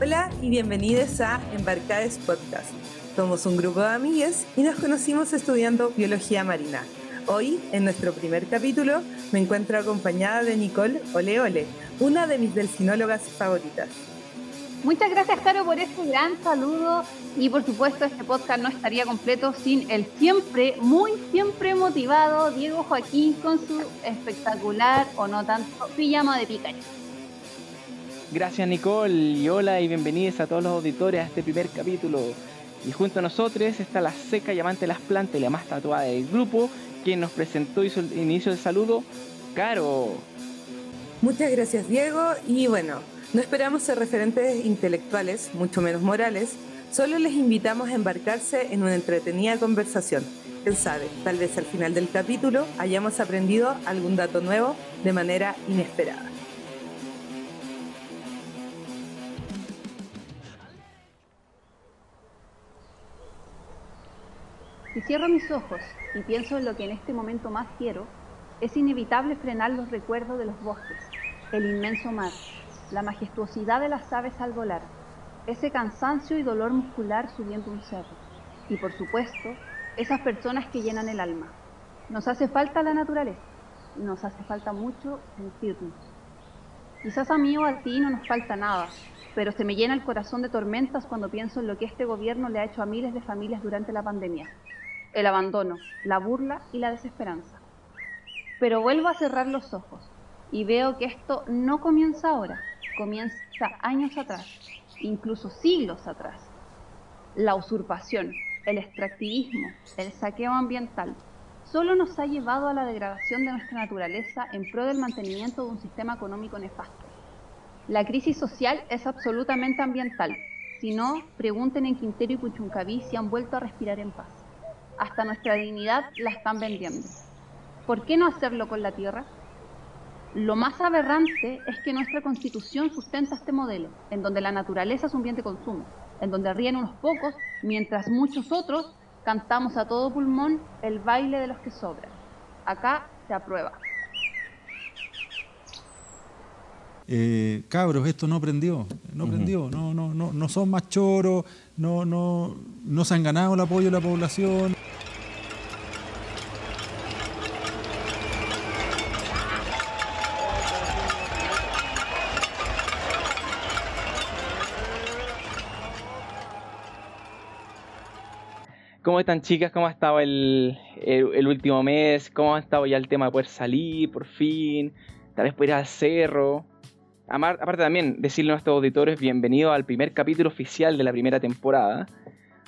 Hola y bienvenidos a Embarcades Podcast. Somos un grupo de amigas y nos conocimos estudiando biología marina. Hoy, en nuestro primer capítulo, me encuentro acompañada de Nicole Ole Ole, una de mis delfinólogas favoritas. Muchas gracias, Caro, por este gran saludo y por supuesto este podcast no estaría completo sin el siempre, muy siempre motivado Diego Joaquín con su espectacular o no tanto pijama de Pikachu. Gracias Nicole y hola y bienvenidos a todos los auditores a este primer capítulo. Y junto a nosotros está la seca y amante de las plantas y la más tatuada del grupo, quien nos presentó y hizo el inicio del saludo, Caro. Muchas gracias Diego y bueno, no esperamos ser referentes intelectuales, mucho menos morales, solo les invitamos a embarcarse en una entretenida conversación. Quién sabe, tal vez al final del capítulo hayamos aprendido algún dato nuevo de manera inesperada. Si cierro mis ojos y pienso en lo que en este momento más quiero, es inevitable frenar los recuerdos de los bosques, el inmenso mar, la majestuosidad de las aves al volar, ese cansancio y dolor muscular subiendo un cerro, y por supuesto, esas personas que llenan el alma. Nos hace falta la naturaleza, nos hace falta mucho sentirnos. Quizás a mí o a ti no nos falta nada, pero se me llena el corazón de tormentas cuando pienso en lo que este gobierno le ha hecho a miles de familias durante la pandemia el abandono, la burla y la desesperanza. Pero vuelvo a cerrar los ojos y veo que esto no comienza ahora, comienza años atrás, incluso siglos atrás. La usurpación, el extractivismo, el saqueo ambiental, solo nos ha llevado a la degradación de nuestra naturaleza en pro del mantenimiento de un sistema económico nefasto. La crisis social es absolutamente ambiental. Si no, pregunten en Quintero y Puchuncaví si han vuelto a respirar en paz hasta nuestra dignidad la están vendiendo. ¿Por qué no hacerlo con la tierra? Lo más aberrante es que nuestra constitución sustenta este modelo, en donde la naturaleza es un bien de consumo, en donde ríen unos pocos, mientras muchos otros cantamos a todo pulmón el baile de los que sobran. Acá se aprueba. Eh, cabros, esto no prendió, no prendió, no, no, no, no son más choros, no, no, no se han ganado el apoyo de la población. ¿Cómo están chicas? ¿Cómo ha estado el, el, último mes? ¿Cómo ha estado ya el tema de poder salir por fin? Tal vez poder ir al cerro. Aparte también decirle a nuestros auditores bienvenido al primer capítulo oficial de la primera temporada.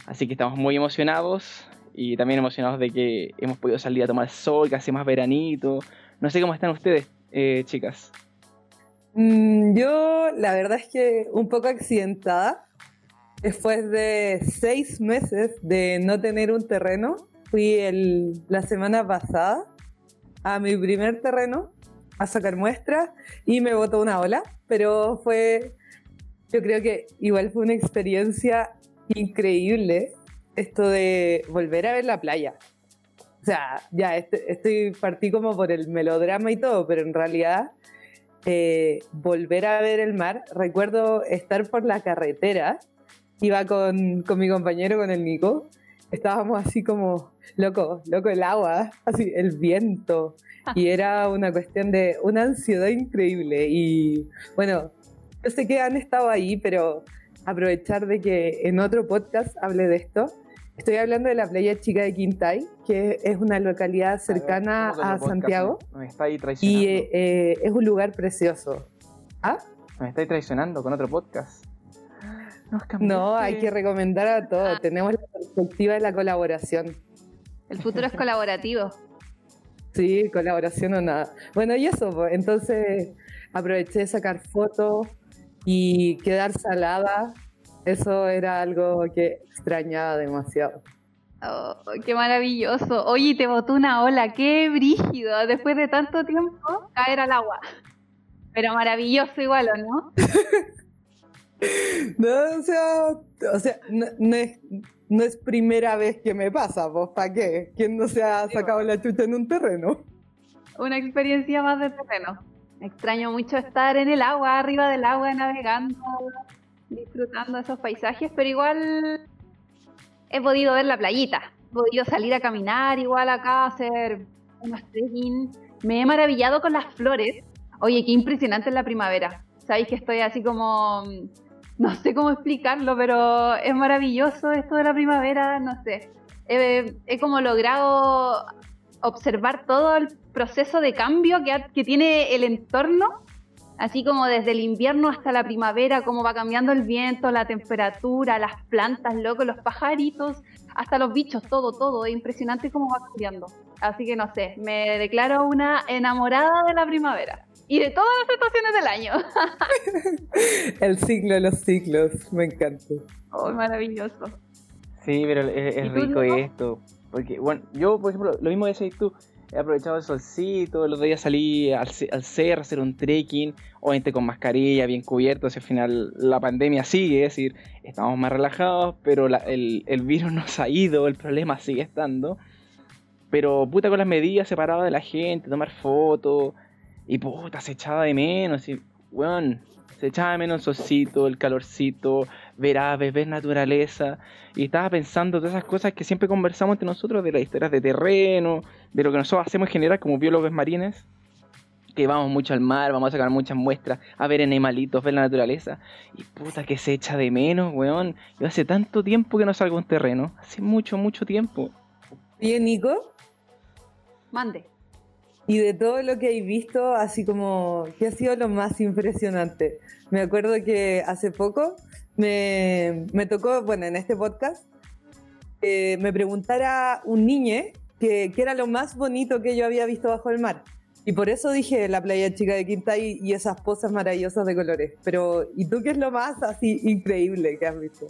Así que estamos muy emocionados y también emocionados de que hemos podido salir a tomar sol, que hace más veranito. No sé cómo están ustedes, eh, chicas. Mm, yo la verdad es que un poco accidentada Después de seis meses de no tener un terreno, fui el, la semana pasada a mi primer terreno a sacar muestras y me botó una ola, pero fue, yo creo que igual fue una experiencia increíble esto de volver a ver la playa. O sea, ya este, estoy, partí como por el melodrama y todo, pero en realidad eh, volver a ver el mar, recuerdo estar por la carretera iba con, con mi compañero, con el Nico, estábamos así como, loco, loco el agua, así el viento. Y era una cuestión de una ansiedad increíble. Y bueno, yo sé que han estado ahí, pero aprovechar de que en otro podcast hable de esto. Estoy hablando de la playa chica de Quintay, que es una localidad cercana a, Santiago. Me está ahí traicionando. Y eh, es un lugar precioso. ¿Ah? Me estáis traicionando con otro podcast. No, hay que recomendar a todos. Ah. Tenemos la perspectiva de la colaboración. El futuro es colaborativo. Sí, colaboración o nada. Bueno, y eso, pues, entonces aproveché de sacar fotos y quedar salada. Eso era algo que extrañaba demasiado. Oh, qué maravilloso. Oye, te botó una ola, qué brígido. Después de tanto tiempo, caer al agua. Pero maravilloso igual, ¿o no? no, o sea, o sea no, es, no es primera vez que me pasa, vos, ¿para qué? ¿Quién no se ha sacado la chucha en un terreno? Una experiencia más de terreno. Extraño mucho estar en el agua, arriba del agua, navegando, disfrutando esos paisajes, pero igual he podido ver la playita, he podido salir a caminar igual acá, hacer unos trekking. Me he maravillado con las flores. Oye, qué impresionante es la primavera. Sabéis que estoy así como no sé cómo explicarlo, pero es maravilloso esto de la primavera, no sé. He, como logrado observar todo el proceso de cambio que, que, tiene el entorno, así como desde el invierno hasta la primavera, cómo va cambiando el viento, la temperatura, las plantas, loco, los pajaritos, hasta los bichos, todo, todo. Es impresionante cómo va cambiando. Así que no sé, me declaro una enamorada de la primavera y de todas las estaciones del año. El ciclo de los ciclos, me encanta. Oh, maravilloso. Sí, pero es, rico esto. Porque, bueno, yo, por ejemplo, lo mismo decías tú, he aprovechado el solcito, los días salí al, al cerro a hacer un trekking, obviamente con mascarilla, bien cubierto, al final la pandemia sigue, es decir, estamos más relajados, pero el, el virus nos ha ido, el problema sigue estando. Pero puta con las medidas, separado de la gente, tomar fotos, y puta, se echaba de menos. Y, weón, se echaba de menos el solcito, el calorcito, ver aves, ver naturaleza. Y estaba pensando todas esas cosas que siempre conversamos entre nosotros, de las historias de terreno, de lo que nosotros hacemos en general como biólogos marines. Que vamos mucho al mar, vamos a sacar muchas muestras, a ver animalitos, ver la naturaleza. Y puta que se echa de menos, weón. Yo hace tanto tiempo que no salgo en terreno. Hace mucho, mucho tiempo. ¿Y Nico? Mande. Y de todo lo que he visto, así como, ¿qué ha sido lo más impresionante? Me acuerdo que hace poco me, tocó, bueno, en este podcast, me preguntara un niño que, era lo más bonito que yo había visto bajo el mar. Y por eso dije la playa chica de Quintay y esas pozas maravillosas de colores. Pero, ¿y tú qué es lo más así increíble que has visto?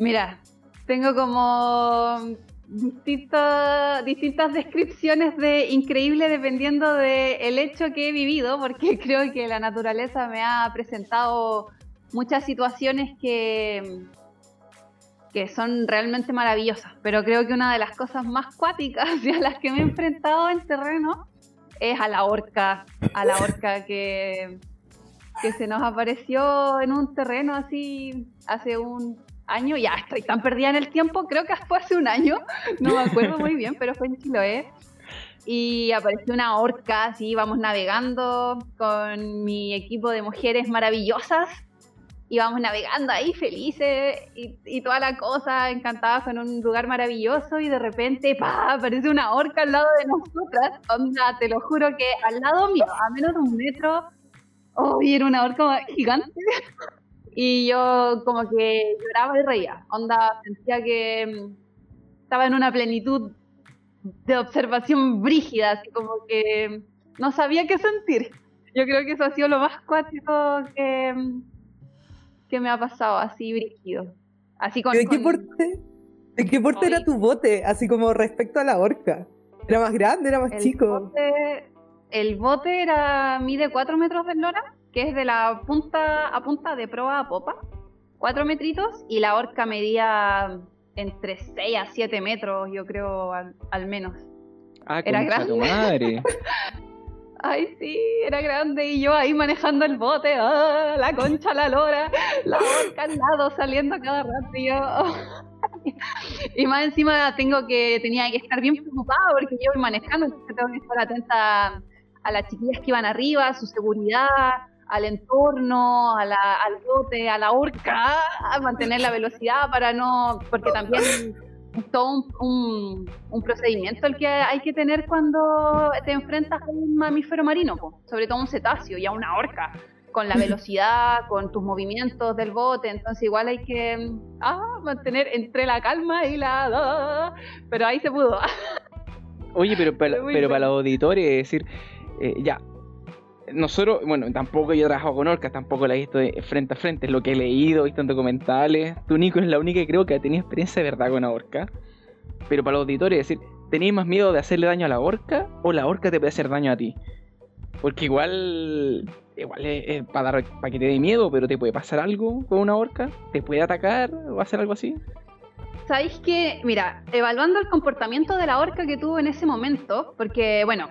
Mira, tengo como distintas descripciones de increíble dependiendo del hecho que he vivido, porque creo que la naturaleza me ha presentado muchas situaciones que, que son realmente maravillosas. Pero creo que una de las cosas más cuáticas y a las que me he enfrentado en terreno es a la orca, a la orca que, que se nos apareció en un terreno así hace un año, ya estoy tan perdida en el tiempo, creo que fue hace un año, no me acuerdo muy bien, pero fue en Chiloé. Y apareció una orca, así íbamos navegando con mi equipo de mujeres maravillosas. Íbamos navegando ahí felices y, y toda la cosa, encantadas con un lugar maravilloso y de repente, ¡pa! aparece una orca al lado de nosotras. Onda, te lo juro que al lado mío, a menos de un metro, oh, y era una orca gigante y yo como que lloraba y reía. Onda, sentía que mm, estaba en una plenitud de observación brígida, así como que no sabía qué sentir. Yo creo que eso ha sido lo más cuático que, mm, que me ha pasado, así brígido. Así con, ¿De qué porte, ¿de qué porte era tu bote? Así como respecto a la orca. ¿Era más grande, era más el chico? Bote, el bote era mide 4 metros de eslora que es de la punta a punta de proa a popa, cuatro metritos, y la orca medía entre 6 a 7 metros, yo creo, al, menos. Ah, era grande. madre. Ay, sí, era grande y yo ahí manejando el bote, ¡ah! la concha, la lora, la orca al lado saliendo cada rato y yo... y más encima tengo que, tenía que estar bien preocupada porque yo voy manejando, entonces tengo que estar atenta a las chiquillas que iban arriba, a su seguridad, al entorno, a la, al bote, a la orca, a mantener la velocidad para no, porque también es todo un, un, procedimiento el que hay que tener cuando te enfrentas a un mamífero marino, sobre todo un cetáceo y a una orca, con la velocidad, con tus movimientos del bote, entonces igual hay que ah, mantener entre la calma y la... pero ahí se pudo. Oye, pero, pero, pero para los auditores, es decir, eh, ya, nosotros, bueno, tampoco yo trabajo con orcas, tampoco la he visto frente a frente, es lo que he leído, visto en documentales. Tú, Nico, es la única que creo que ha tenido experiencia de verdad con una orca. Pero para los auditores, es decir, ¿tenéis más miedo de hacerle daño a la orca o la orca te puede hacer daño a ti? Porque igual, igual es, para, dar, para que te dé miedo, pero te puede pasar algo con una orca, te puede atacar o hacer algo así. ¿Sabéis que, mira, evaluando el comportamiento de la orca que tuvo en ese momento, porque, bueno,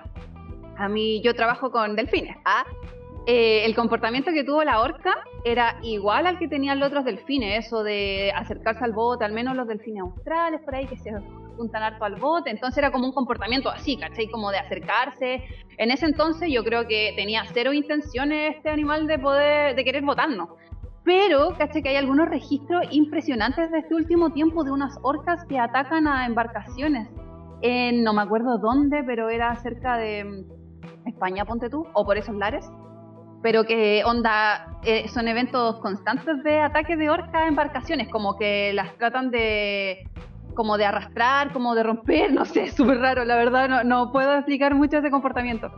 a mí yo trabajo con delfines, ¿ah? Eh, el comportamiento que tuvo la orca era igual al que tenían los otros delfines, eso de acercarse al bote, al menos los delfines australes por ahí que se juntan harto al bote, entonces era como un comportamiento así, ¿cachai? Como de acercarse. En ese entonces yo creo que tenía cero intenciones este animal de poder, de querer botarnos. Pero, ¿cachai? Que hay algunos registros impresionantes de este último tiempo de unas orcas que atacan a embarcaciones. No me acuerdo dónde, pero era cerca de España, ponte tú, o por esos lares pero que onda eh, son eventos constantes de ataques de orcas a embarcaciones, como que las tratan de como de arrastrar, como de romper, no sé, súper raro, la verdad no, no, puedo explicar mucho ese comportamiento.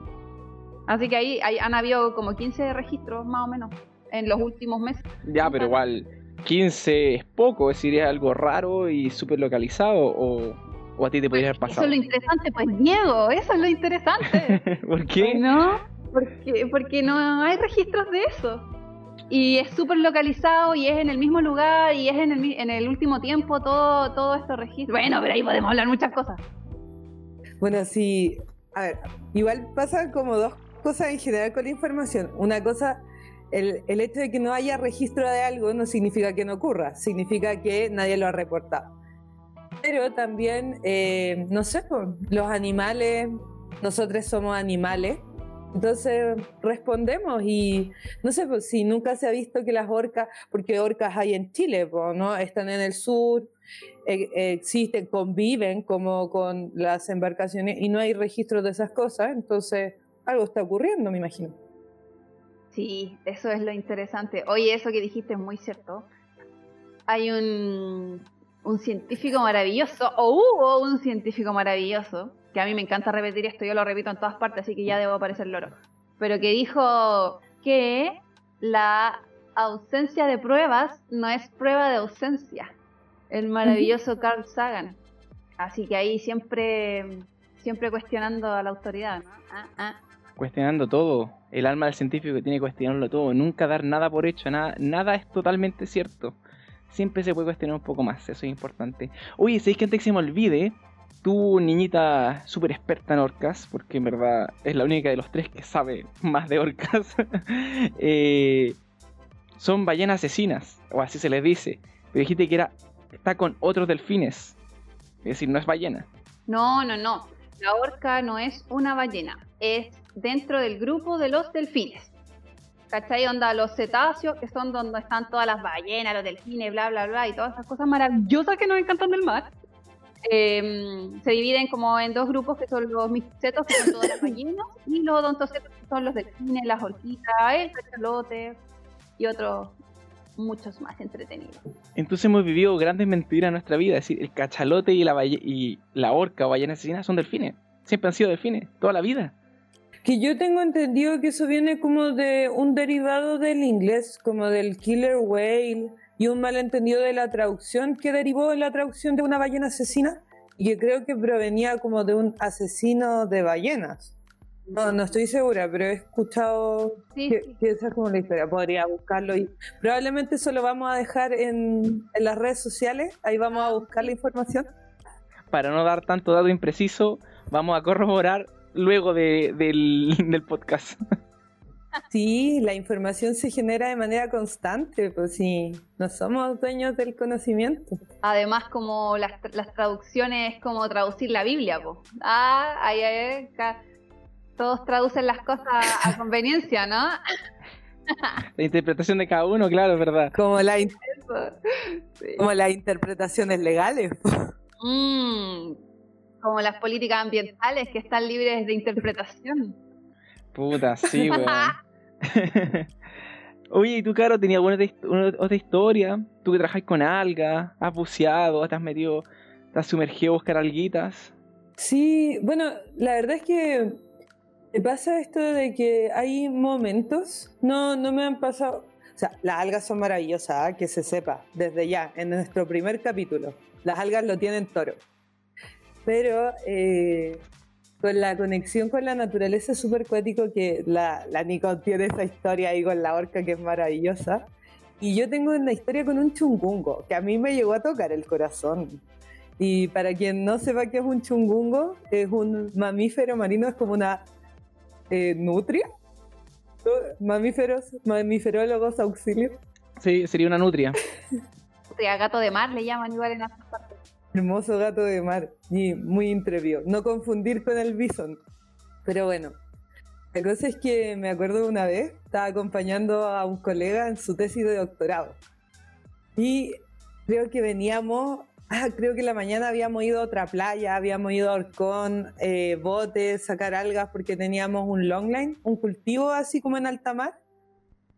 Así que ahí, han habido como 15 registros más o menos en los últimos meses. Ya, pero igual 15 es poco, es decir, es algo raro y súper localizado o, o, a ti te podría haber pasado. Eso es lo interesante, pues Diego, eso es lo interesante. ¿Por qué? ¿No? Porque, porque no hay registros de eso. Y es súper localizado y es en el mismo lugar y es en el, en el último tiempo todo, todo estos registros. Bueno, pero ahí podemos hablar muchas cosas. Bueno, sí. A ver, igual pasa como dos cosas en general con la información. Una cosa, el, el hecho de que no haya registro de algo no significa que no ocurra, significa que nadie lo ha reportado. Pero también, eh, no sé, los animales, nosotros somos animales entonces respondemos y no sé si nunca se ha visto que las orcas, porque orcas hay en Chile, ¿no? Están en el sur, e, existen, conviven como con las embarcaciones y no hay registro de esas cosas, entonces algo está ocurriendo, me imagino. Sí, eso es lo interesante. Oye, eso que dijiste es muy cierto. Hay un, un científico maravilloso, o hubo un científico maravilloso, que a mí me encanta repetir esto, yo lo repito en todas partes, así que ya debo parecer loro, pero que dijo que la ausencia de pruebas no es prueba de ausencia. El maravilloso Carl Sagan. Así que ahí siempre, siempre cuestionando a la autoridad, ah, ah. Cuestionando todo. El alma del científico tiene que cuestionarlo todo. Nunca dar nada por hecho. Nada, nada es totalmente cierto. Siempre se puede cuestionar un poco más. Eso es importante. Oye, si que antes se me olvide, tú, niñita súper experta en orcas, porque en verdad es la única de los tres que sabe más de orcas, eh, son ballenas asesinas, o así se les dice. Pero dijiste que era, está con otros delfines, es decir, no es ballena. No, no, no. La orca no es una ballena, es dentro del grupo de los delfines. ¿Cachai? Onda, los cetáceos, que son donde están todas las ballenas, los delfines, bla, bla, bla, y todas esas cosas maravillosas que nos encantan del mar. Em, se dividen como en dos grupos que son los micetos, que son todos los ballenas, y los odontocetos, que son los delfines, las orquitas, el cachalote y otros muchos más entretenidos. Entonces hemos vivido grandes mentiras en nuestra vida, es decir, el cachalote y la, y la orca o ballena asesina son delfines, siempre han sido delfines, toda la vida. Que yo tengo entendido que eso viene como de un derivado del inglés, como del killer whale y un malentendido de la traducción que derivó de la traducción de una ballena asesina y que creo que provenía como de un asesino de ballenas. No, no estoy segura, pero he escuchado que, esa es como la historia. Podría buscarlo y probablemente eso lo vamos a dejar en, en las redes sociales. Ahí vamos a buscar la información. Para no dar tanto dato impreciso, vamos a corroborar luego de, del, del podcast. Sí, la información se genera de manera constante, pues sí, no somos dueños del conocimiento. Además, como las, las traducciones, como traducir la Biblia, pues. Ah, ahí, ahí, todos traducen las cosas a conveniencia, ¿no? La interpretación de cada uno, claro, verdad. Como, la como las interpretaciones legales. Mm, como las políticas ambientales que están libres de interpretación. Puta, sí, weón. Oye, ¿y tú, Caro, tenías alguna otra historia? Tú que trabajas con algas, has buceado, has metido, te has sumergido a buscar alguitas. Sí, bueno, la verdad es que me pasa esto de que hay momentos, no, no me han pasado, o sea, las algas son maravillosas, ¿ah? que se sepa, desde ya, en nuestro primer capítulo, las algas lo tienen toro. Pero eh, con la conexión con la naturaleza es súper cuático que la, la Nico tiene esa historia ahí con la orca que es maravillosa. Y yo tengo una historia con un chungungo, que a mí me llegó a tocar el corazón. Y para quien no sepa qué es un chungungo, es un mamífero marino, es como una eh, nutria. Mamíferos, mamíferólogos auxilios. Sí, sería una nutria. Nutria, gato de mar le llaman igual en. Hermoso gato de mar y muy intrépido. No confundir con el bison. Pero bueno, la cosa es que me acuerdo una vez, estaba acompañando a un colega en su tesis de doctorado. Y creo que veníamos, ah, creo que la mañana habíamos ido a otra playa, habíamos ido a Orcón, eh, botes, sacar algas porque teníamos un longline, un cultivo así como en alta mar.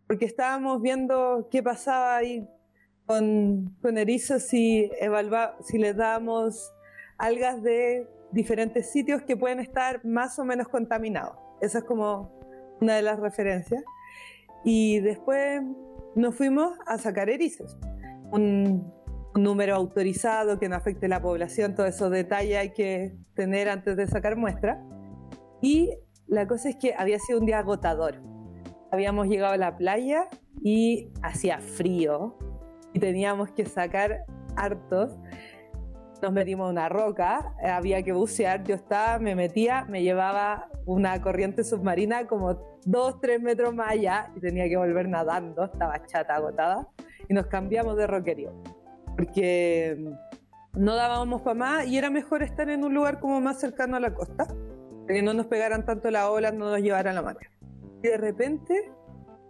Porque estábamos viendo qué pasaba ahí con, con erizos si, evalua, si les dábamos algas de diferentes sitios que pueden estar más o menos contaminados. Esa es como una de las referencias. Y después nos fuimos a sacar erizos. Un, un número autorizado que no afecte la población, todos esos detalles hay que tener antes de sacar muestra. Y la cosa es que había sido un día agotador. Habíamos llegado a la playa y hacía frío y teníamos que sacar hartos. Nos metimos en una roca, había que bucear, yo estaba, me metía, me llevaba una corriente submarina como dos, tres metros más allá y tenía que volver nadando, estaba chata, agotada, y nos cambiamos de roquerío, porque no dábamos para más y era mejor estar en un lugar como más cercano a la costa, que no nos pegaran tanto la ola, no nos llevaran la mar. Y de repente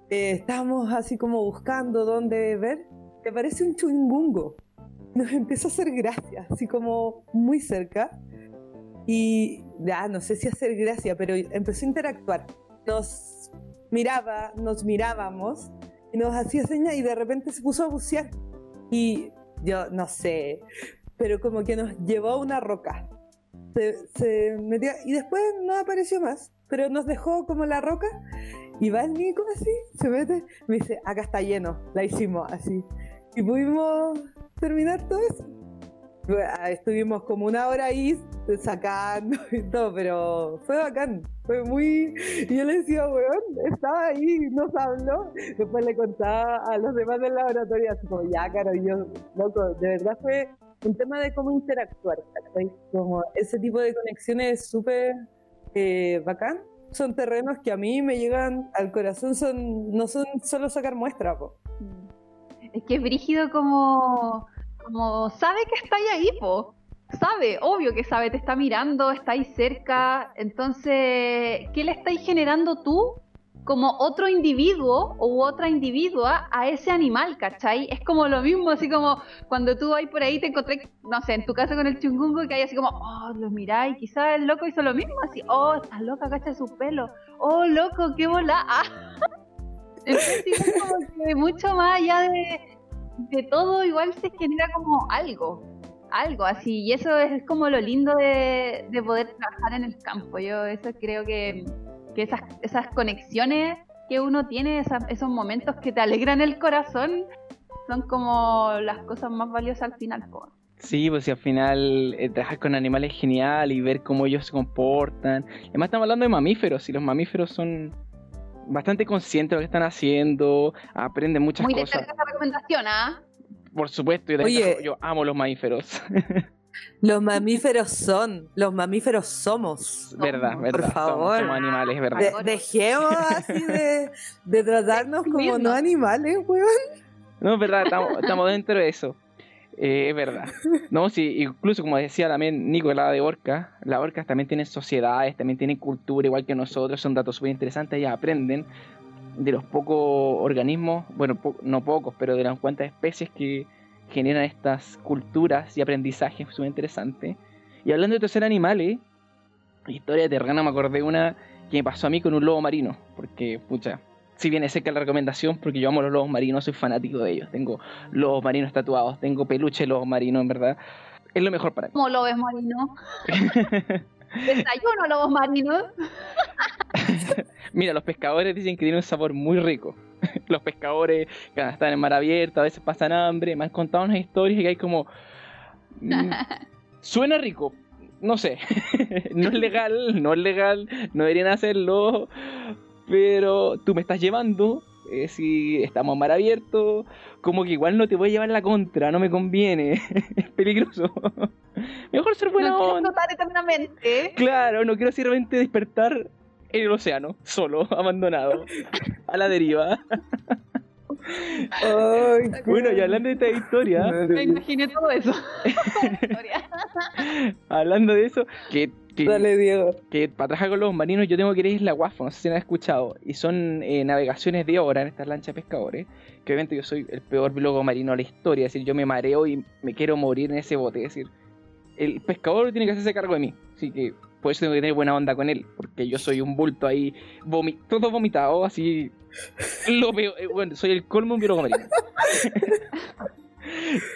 eh, estábamos así como buscando dónde ver, te parece un chungungo nos empezó a hacer gracia, así como muy cerca. Y ya, no sé si hacer gracia, pero empezó a interactuar. Nos miraba, nos mirábamos y nos hacía señas y de repente se puso a bucear. Y yo no sé, pero como que nos llevó a una roca. Se, se metió y después no apareció más, pero nos dejó como la roca y va el Nico así, se mete, me dice, acá está lleno, la hicimos así. Y pudimos terminar todo eso. Estuvimos como una hora ahí sacando y todo, pero fue bacán. Fue muy. Y yo le decía, weón, estaba ahí, nos habló. Después le contaba a los demás del laboratorio, así como, ya, caro, yo, loco, de verdad fue un tema de cómo interactuar. Como ese tipo de conexiones es súper eh, bacán. Son terrenos que a mí me llegan al corazón, son no son solo sacar muestra, po. Es que es brígido como, como sabe que está ahí, po. Sabe, obvio que sabe, te está mirando, está ahí cerca. Entonces, ¿qué le estáis generando tú como otro individuo u otra individua a ese animal, ¿cachai? Es como lo mismo, así como cuando tú vas por ahí te encontré, no sé, en tu casa con el chungungo que hay así como, oh, los miráis, quizás el loco hizo lo mismo, así, oh, estás loca, cacha su pelo, oh, loco, qué bola, ah. Entonces, como que mucho más allá de, todo, igual se genera como algo, algo así. Y eso es como lo lindo de, poder trabajar en el campo. Yo eso creo que, esas, esas conexiones que uno tiene, esos momentos que te alegran el corazón, son como las cosas más valiosas al final. Sí, pues si al final eh, trabajar con animales es genial y ver cómo ellos se comportan. Además estamos hablando de mamíferos y los mamíferos son bastante conscientes de lo que están haciendo, aprenden muchas Muy cosas. Muy de esa recomendación, ¿ah? Por supuesto, yo, Oye, yo amo los mamíferos. Los mamíferos son, los mamíferos somos. Verdad, verdad. Por favor. Somos, animales, verdad. De, dejemos así de, de tratarnos como no animales, weón. No, es verdad, estamos, estamos dentro de eso. Eh, es verdad. No, sí, incluso como decía también Nico, la de orca, las orcas también tienen sociedades, también tienen cultura, igual que nosotros, son datos súper interesantes, ellas aprenden de los pocos organismos, bueno, no pocos, pero de las cuantas especies que generan estas culturas y aprendizajes súper interesantes. Y hablando de tercer animales, historia de terrena, me acordé una que me pasó a mí con un lobo marino, porque, pucha, si viene cerca la recomendación, porque yo amo los lobos marinos, soy fanático de ellos. Tengo lobos marinos tatuados, tengo peluche de lobos marinos, en verdad. Es lo mejor para mí. ¿Cómo lobos marinos? ¿Desayuno lobos marinos? Mira, los pescadores dicen que tiene un sabor muy rico. los pescadores que están en mar abierto, a veces pasan hambre, me han contado unas historias y hay como... Mm, suena rico, no sé, no es legal, no es legal, no deberían hacerlo, pero tú me estás llevando, eh, si estamos mar abierto, como que igual no te voy a llevar la contra, no me conviene, es peligroso. Mejor ser buena no onda. quiero eternamente. Claro, no quiero simplemente despertar en el océano, solo, abandonado, a la deriva. Ay, Bueno, y hablando de esta historia, Me imaginé todo eso. Hablando de eso, que, que, Dale, Diego. que para trabajar con los marinos yo tengo que ir a Isla Guafo, no sé si me han escuchado, y son eh, navegaciones de hora en estas lanchas de pescadores, que obviamente yo soy el peor biólogo marino de la historia, es decir, yo me mareo y me quiero morir en ese bote, es decir, el pescador tiene que hacerse cargo de mí, así que por eso tengo que tener buena onda con él, porque yo soy un bulto ahí, vomi- todo vomitado, así, lo peor, eh, bueno, soy el colmo de un biólogo marino.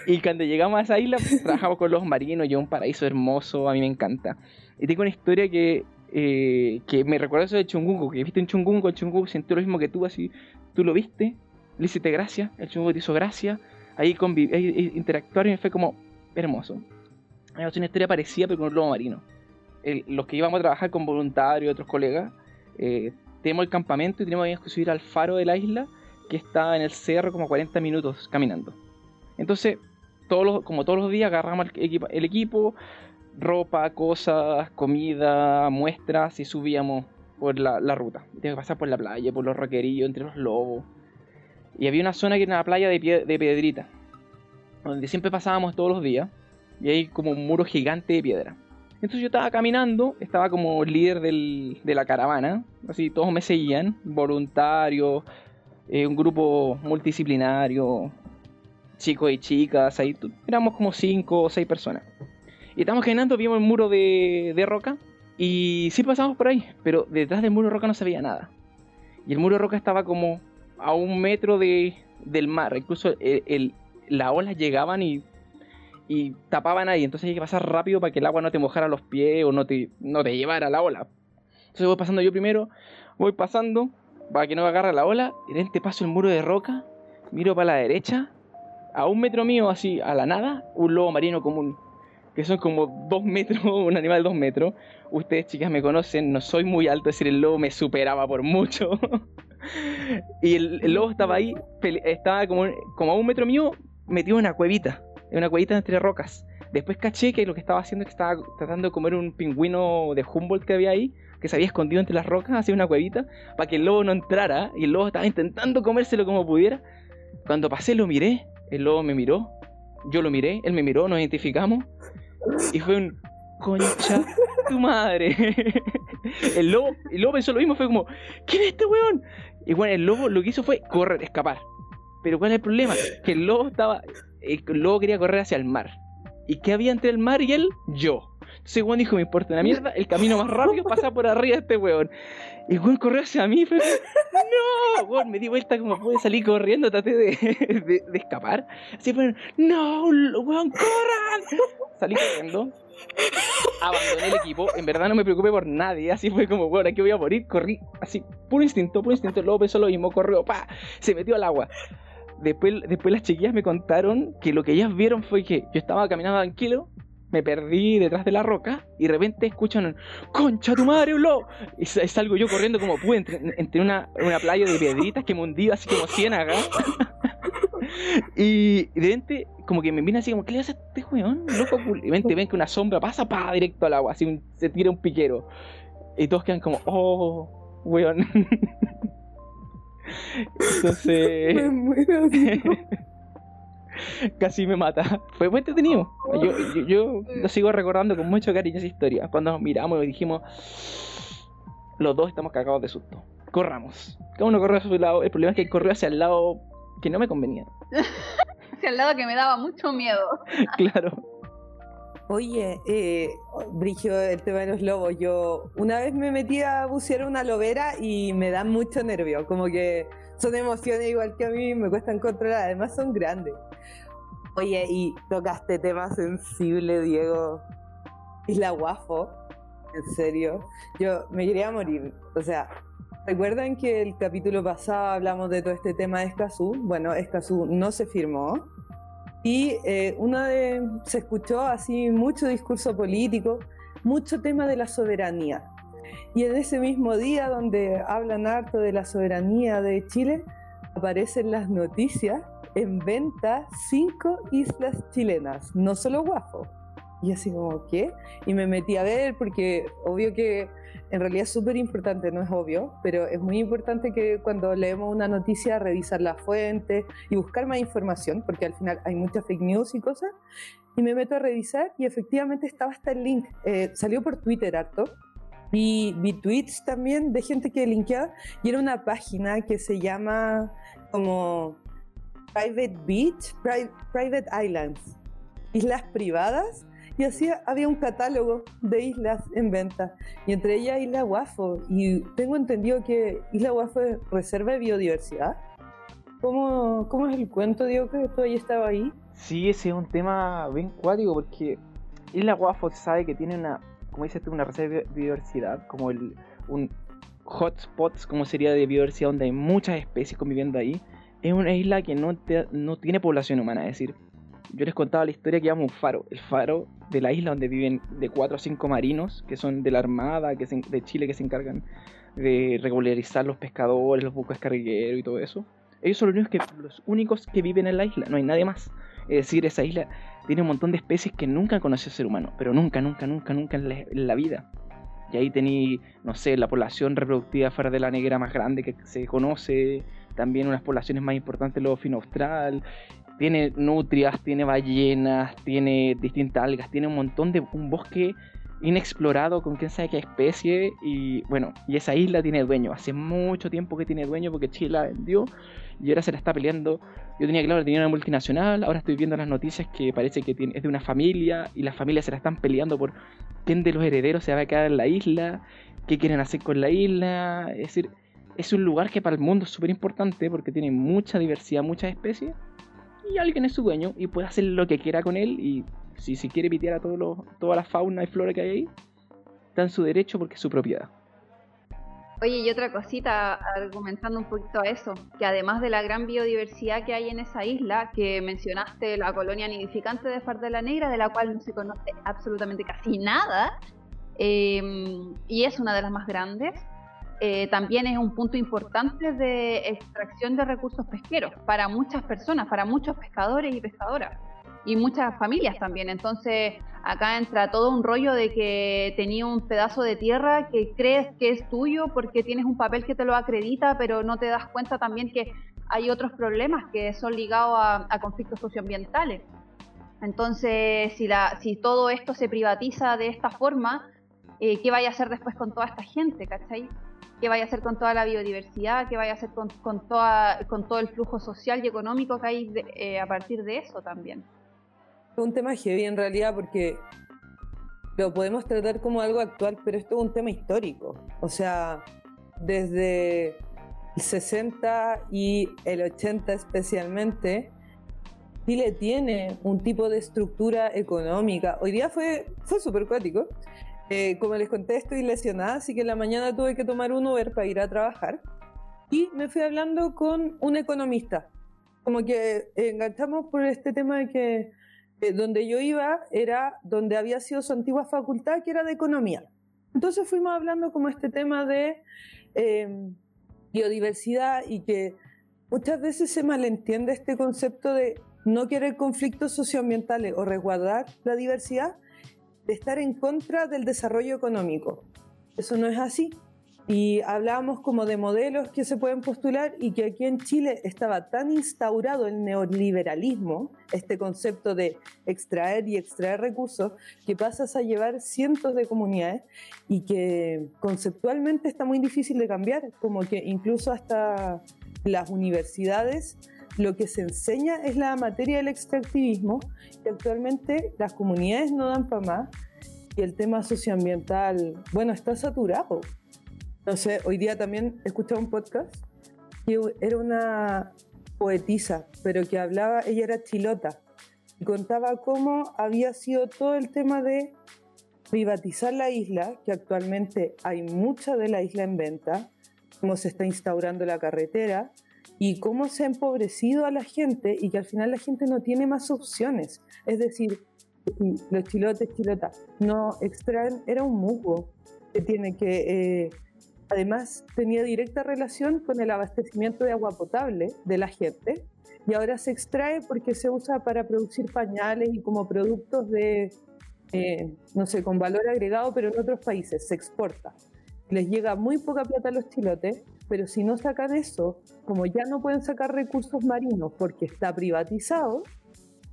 Y cuando llegamos a esa isla, pues, trabajamos con los marinos y es un paraíso hermoso, a mí me encanta. Y tengo una historia que, eh, que me recuerda eso de Chungungo, que viste un Chungungo, el Chungungo sintió lo mismo que tú, así, tú lo viste, le hiciste gracia, el Chungungo te hizo gracia, ahí, ahí, interactuaron y fue como hermoso. Es una historia parecida pero con un lobo marino. Los que íbamos a trabajar con voluntarios y otros colegas, eh, tenemos el campamento y tenemos que subir al faro de la isla, que está en el cerro como 40 minutos caminando. Entonces, todos los- como todos los días agarramos el el equipo, ropa, cosas, comida, muestras y subíamos por la, ruta. Teníamos que pasar por la playa, por los roquerillos, entre los lobos. Y había una zona que era una playa de, de piedrita, donde siempre pasábamos todos los días. Y hay como un muro gigante de piedra. Entonces yo estaba caminando, estaba como líder del- de la caravana, así todos me seguían, voluntarios, eh, un grupo multidisciplinario, chicos y chicas, ahí éramos como cinco o seis personas. Y estábamos caminando, vimos el muro de, de roca y sí pasamos por ahí, pero detrás del muro de roca no se veía nada. Y el muro de roca estaba como a un metro de, del mar, incluso el- el- las olas llegaban y, y tapaban ahí, entonces hay que pasar rápido para que el agua no te mojara los pies o no te, no te llevara la ola. Entonces voy pasando yo primero, voy pasando para que no me agarre la ola, y de repente paso el muro de roca, miro para la derecha, a un metro mío, así a la nada, un lobo marino común, que son como dos metros, un animal de dos metros. Ustedes, chicas, me conocen, no soy muy alto, es decir, el lobo me superaba por mucho. y el, el lobo estaba ahí, estaba como, como a un metro mío, metido en una cuevita, en una cuevita entre rocas. Después caché que lo que estaba haciendo es que estaba tratando de comer un pingüino de Humboldt que había ahí, que se había escondido entre las rocas, hacía una cuevita, para que el lobo no entrara, y el lobo estaba intentando comérselo como pudiera. Cuando pasé lo miré, el lobo me miró, yo lo miré, él me miró, nos identificamos, y fue un concha tu madre. el lobo, el lobo pensó lo mismo, fue como, ¿quién es este weón? Y bueno, el lobo lo que hizo fue correr, escapar. Pero ¿cuál es el problema? Que el lobo estaba, el lobo quería correr hacia el mar. ¿Y qué había entre el mar y él? Yo. Entonces el weón dijo, me importa una mierda, el camino más rápido es pasar por arriba de este weón. Y el weón corrió hacia mí, como, ¡No! Weón, me di vuelta como pude salir corriendo, traté de, de, de escapar. Así fue, ¡No! ¡Weón, corran! Salí corriendo. Abandoné el equipo, en verdad no me preocupé por nadie, así fue como, bueno, aquí voy a morir, corrí, así, puro instinto, puro instinto, luego pensó lo mismo, corrió, pa, se metió al agua. Después, después las chiquillas me contaron que lo que ellas vieron fue que yo estaba caminando tranquilo, me perdí detrás de la roca y de repente escuchan ¡Concha tu madre, un lobo! Y sa- salgo yo corriendo como pude entre, entre una, una playa de piedritas que me hundía así como ciénaga. y de repente como que me viene así como ¿qué le hace a este weón? Loco, cul-". y de repente ven que una sombra pasa pa directo al agua, así un- se tira un piquero. Y todos quedan como ¡Oh, weón! Entonces Me muero. casi me mata. Fue muy entretenido. Yo, yo, yo lo sigo recordando con mucho cariño esa historia. Cuando nos miramos y dijimos, los dos estamos cagados de susto. Corramos. Cada uno corrió hacia su lado. El problema es que corrió hacia el lado que no me convenía. Hacia el lado que me daba mucho miedo. Claro. Oye, eh, Brigio, el tema de los lobos. Yo una vez me metí a bucear una lobera y me dan mucho nervio. Como que son emociones igual que a mí, me cuestan controlar. Además son grandes. Oye, y tocaste tema sensible, Diego. Isla Guafo. En serio. Yo me quería morir. O sea, ¿recuerdan que el capítulo pasado hablamos de todo este tema de Escazú? Bueno, Escazú no se firmó. Y eh, una de, se escuchó así mucho discurso político. mucho tema de la soberanía. Y en ese mismo día donde hablan harto de la soberanía de Chile, aparecen las noticias en venta cinco islas chilenas, no solo Guafo. Y así como, ¿qué? Y me metí a ver porque obvio que en realidad es súper importante, no es obvio, pero es muy importante que cuando leemos una noticia revisar la fuente y buscar más información, porque al final hay mucha fake news y cosas. Y me meto a revisar y efectivamente estaba hasta el link. Eh, salió por Twitter harto. Vi, tweets también de gente que linkeaba y era una página que se llama como Private Beach, Private Islands, islas privadas y así había un catálogo de islas en venta, y entre ellas Isla Guafo. Y tengo entendido que Isla Guafo es reserva de biodiversidad. ¿Cómo, cómo es el cuento, Diego, que tú ahí estaba ahí? Sí, ese es un tema bien cuático porque Isla Guafo se sabe que tiene una, como dices tú, una reserva de biodiversidad, como el, un hotspot, como sería de biodiversidad, donde hay muchas especies conviviendo ahí. Es una isla que no, no tiene población humana, es decir, yo les contaba la historia que llama un faro, el faro de la isla donde viven de 4 a 5 marinos que son de la Armada que de Chile que se encargan de regularizar los pescadores, los buques cargueros y todo eso. Ellos son los únicos, que, los únicos que viven en la isla, no hay nadie más. Es decir, esa isla tiene un montón de especies que nunca conoció el ser humano, pero nunca, nunca, nunca, nunca en la, vida. Y ahí tenéis, no sé, la población reproductiva fuera de la negra más grande que se conoce, también unas poblaciones más importantes, el fino austral, tiene nutrias, tiene ballenas, tiene distintas algas, tiene un montón de un bosque inexplorado con quién sabe qué especie y bueno, y esa isla tiene dueño, hace mucho tiempo que tiene dueño porque Chile la vendió y ahora se la está peleando. Yo tenía claro que tenía una multinacional, ahora estoy viendo las noticias que parece que tiene, es de una familia y las familias se la están peleando por quién de los herederos se va a quedar en la isla, qué quieren hacer con la isla, es decir, es un lugar que para el mundo es súper importante porque tiene mucha diversidad, muchas especies y alguien es su dueño y puede hacer lo que quiera con él y si, si quiere pitear a todo toda la fauna y flora que hay ahí, está en su derecho porque es su propiedad. Oye, y otra cosita, argumentando un poquito a eso, que además de la gran biodiversidad que hay en esa isla, que mencionaste la colonia nidificante de Far de la Negra, de la cual no se conoce absolutamente casi nada, eh, y es una de las más grandes, eh, también es un punto importante de extracción de recursos pesqueros para muchas personas, para muchos pescadores y pescadoras y muchas familias también. Entonces acá entra todo un rollo de que tenía un pedazo de tierra que crees que es tuyo porque tienes un papel que te lo acredita, pero no te das cuenta también que hay otros problemas que son ligados a, conflictos socioambientales. Entonces, si, la, si todo esto se privatiza de esta forma, eh, ¿qué vaya a hacer después con toda esta gente? ¿Cachai? qué vaya a hacer con toda la biodiversidad, qué vaya a hacer con, con, toda, con todo el flujo social y económico que hay eh, a partir de eso también. Es un tema heavy en realidad porque lo podemos tratar como algo actual, pero esto es un tema histórico. O sea, desde el 60 y el 80 especialmente, Chile tiene un tipo de estructura económica. Hoy día fue, fue súper cuático. Eh, como les conté, estoy lesionada, así que en la mañana tuve que tomar un Uber para ir a trabajar. Y me fui hablando con un economista. Como que enganchamos por este tema de que eh, donde yo iba era donde había sido su antigua facultad, que era de economía. Entonces fuimos hablando como este tema de em, biodiversidad y que muchas veces se malentiende este concepto de no querer conflictos socioambientales o resguardar la diversidad de estar en contra del desarrollo económico. Eso no es así. Y hablábamos como de modelos que se pueden postular y que aquí en Chile estaba tan instaurado el neoliberalismo, este concepto de extraer y extraer recursos, que pasas a llevar cientos de comunidades y que conceptualmente está muy difícil de cambiar, como que incluso hasta las universidades lo que se enseña es la materia del extractivismo y actualmente las comunidades no dan para más y el tema socioambiental, bueno, está saturado. Sé, hoy día también escuché un podcast que era una poetisa, pero que hablaba, ella era chilota, y contaba cómo había sido todo el tema de privatizar la isla, que actualmente hay mucha de la isla en venta, cómo se está instaurando la carretera, y cómo se ha empobrecido a la gente y que al final la gente no tiene más opciones. Es decir, los chilotes, chilotas, no extraen, era un musgo que tiene que, eh, además tenía directa relación con el abastecimiento de agua potable de la gente y ahora se extrae porque se usa para producir pañales y como productos de, eh, no sé, con valor agregado, pero en otros países se exporta. Les llega muy poca plata a los chilotes, pero si no sacan eso, como ya no pueden sacar recursos marinos porque está privatizado,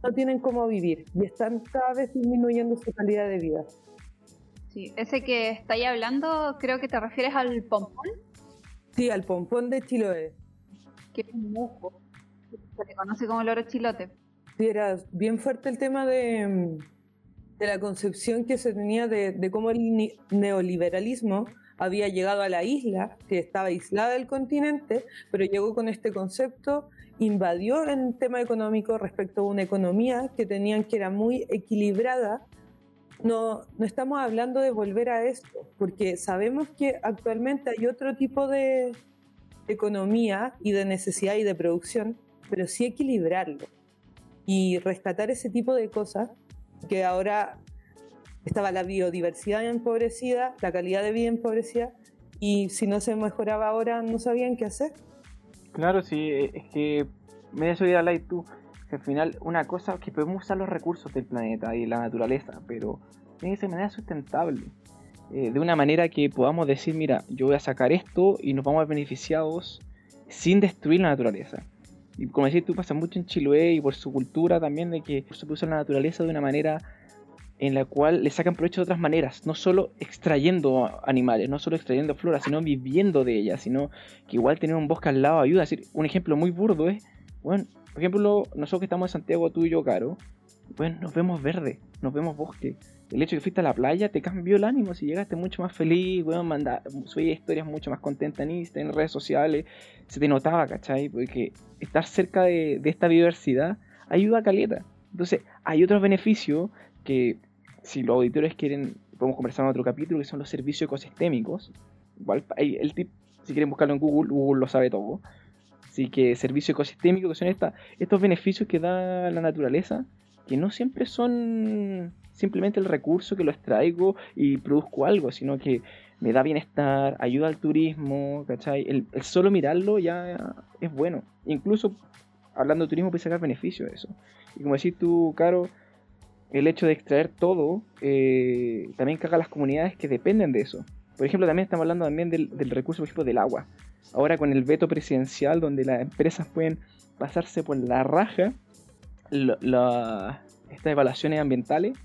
no tienen cómo vivir y están cada vez disminuyendo su calidad de vida. Sí, ese que estáis hablando, creo que te refieres al pompón. Sí, al pompón de Chiloé. Que es un musgo. Se le conoce como el oro chilote. Sí, era bien fuerte el tema de, de la concepción que se tenía de, de cómo el neoliberalismo había llegado a la isla, que estaba aislada del continente, pero llegó con este concepto, invadió el tema económico respecto a una economía que tenían que era muy equilibrada. No, no estamos hablando de volver a esto, porque sabemos que actualmente hay otro tipo de economía y de necesidad y de producción, pero sí equilibrarlo y rescatar ese tipo de cosas que ahora estaba la biodiversidad empobrecida, la calidad de vida empobrecida, y si no se mejoraba ahora no sabían qué hacer. Claro, sí, es que me eso ir a la tú, al final una cosa es que podemos usar los recursos del planeta y la naturaleza, pero de manera sustentable. Eh, de una manera que podamos decir, mira, yo voy a sacar esto y nos vamos a beneficiados sin destruir la naturaleza. Y como decís tú, pasa mucho en Chiloé y por su cultura también de que se usar la naturaleza de una manera en la cual le sacan provecho de otras maneras, no solo extrayendo animales, no solo extrayendo flora, sino viviendo de ellas, sino que igual tener un bosque al lado ayuda. decir, un ejemplo muy burdo es, bueno, por ejemplo, nosotros que estamos en Santiago, tú y yo, Caro, bueno, nos vemos verde, nos vemos bosque. El hecho de que fuiste a la playa te cambió el ánimo, si llegaste mucho más feliz, bueno, manda, subí historias mucho más contentas en Instagram, en redes sociales, se te notaba, ¿cachai? Porque estar cerca de, de esta biodiversidad ayuda a caleta. Entonces, hay otros beneficios que si los auditores quieren, podemos conversar en otro capítulo, que son los servicios ecosistémicos. Igual, el tip, si quieren buscarlo en Google, Google lo sabe todo. Así que servicio ecosistémico, que son esta, estos beneficios que da la naturaleza, que no siempre son simplemente el recurso que lo extraigo y produzco algo, sino que me da bienestar, ayuda al turismo, ¿cachai? El, el solo mirarlo ya es bueno. Incluso hablando de turismo puede sacar beneficio de eso. Y como decís tú, Caro, el hecho de extraer todo eh, también caga a las comunidades que dependen de eso. Por ejemplo, también estamos hablando también del, recurso, por ejemplo, del agua. Ahora con el veto presidencial, donde las empresas pueden pasarse por la raja estas evaluaciones ambientales,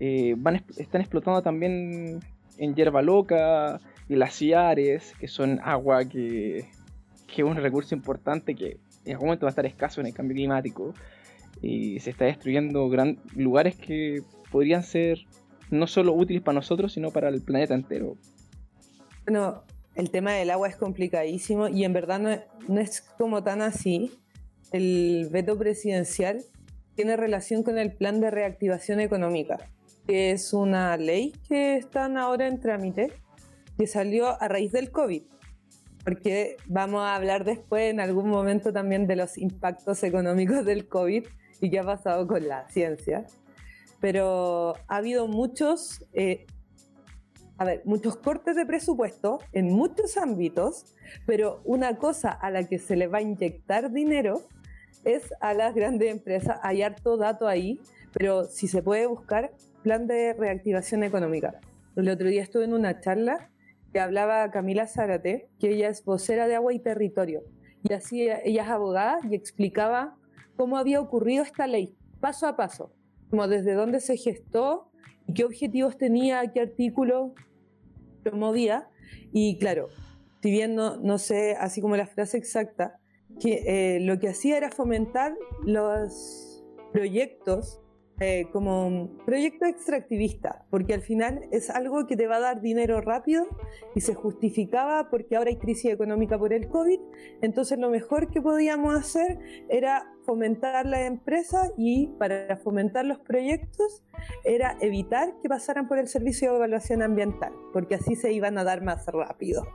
eh, van, están explotando también en hierba loca, glaciares, que son agua que, que es un recurso importante que en algún momento va a estar escaso en el cambio climático y se está destruyendo gran, lugares que podrían ser no solo útiles para nosotros, sino para el planeta entero. Bueno, el tema del agua es complicadísimo y en verdad no no es como tan así. El veto presidencial tiene relación con el plan de reactivación económica, que es una ley que están ahora en trámite, que salió a raíz del COVID porque vamos a hablar después en algún momento también de los impactos económicos del COVID y qué ha pasado con la ciencia. Pero ha habido muchos, eh, a ver, muchos cortes de presupuesto en muchos ámbitos, pero una cosa a la que se le va a inyectar dinero es a las grandes empresas. Hay harto dato ahí, pero si se puede buscar, plan de reactivación económica. El otro día estuve en una charla que hablaba Camila Zárate, que ella es vocera de Agua y Territorio. Y así ella es abogada y explicaba cómo había ocurrido esta ley, paso a paso, como desde dónde se gestó y qué objetivos tenía, qué artículo promovía. Y claro, si bien no, no sé, así como la frase exacta, que eh, lo que hacía era fomentar los proyectos eh, como proyecto extractivista, porque al final es algo que te va a dar dinero rápido y se justificaba porque ahora hay crisis económica por el COVID, entonces lo mejor que podíamos hacer era fomentar la empresa y para fomentar los proyectos era evitar que pasaran por el servicio de evaluación ambiental, porque así se iban a dar más rápido.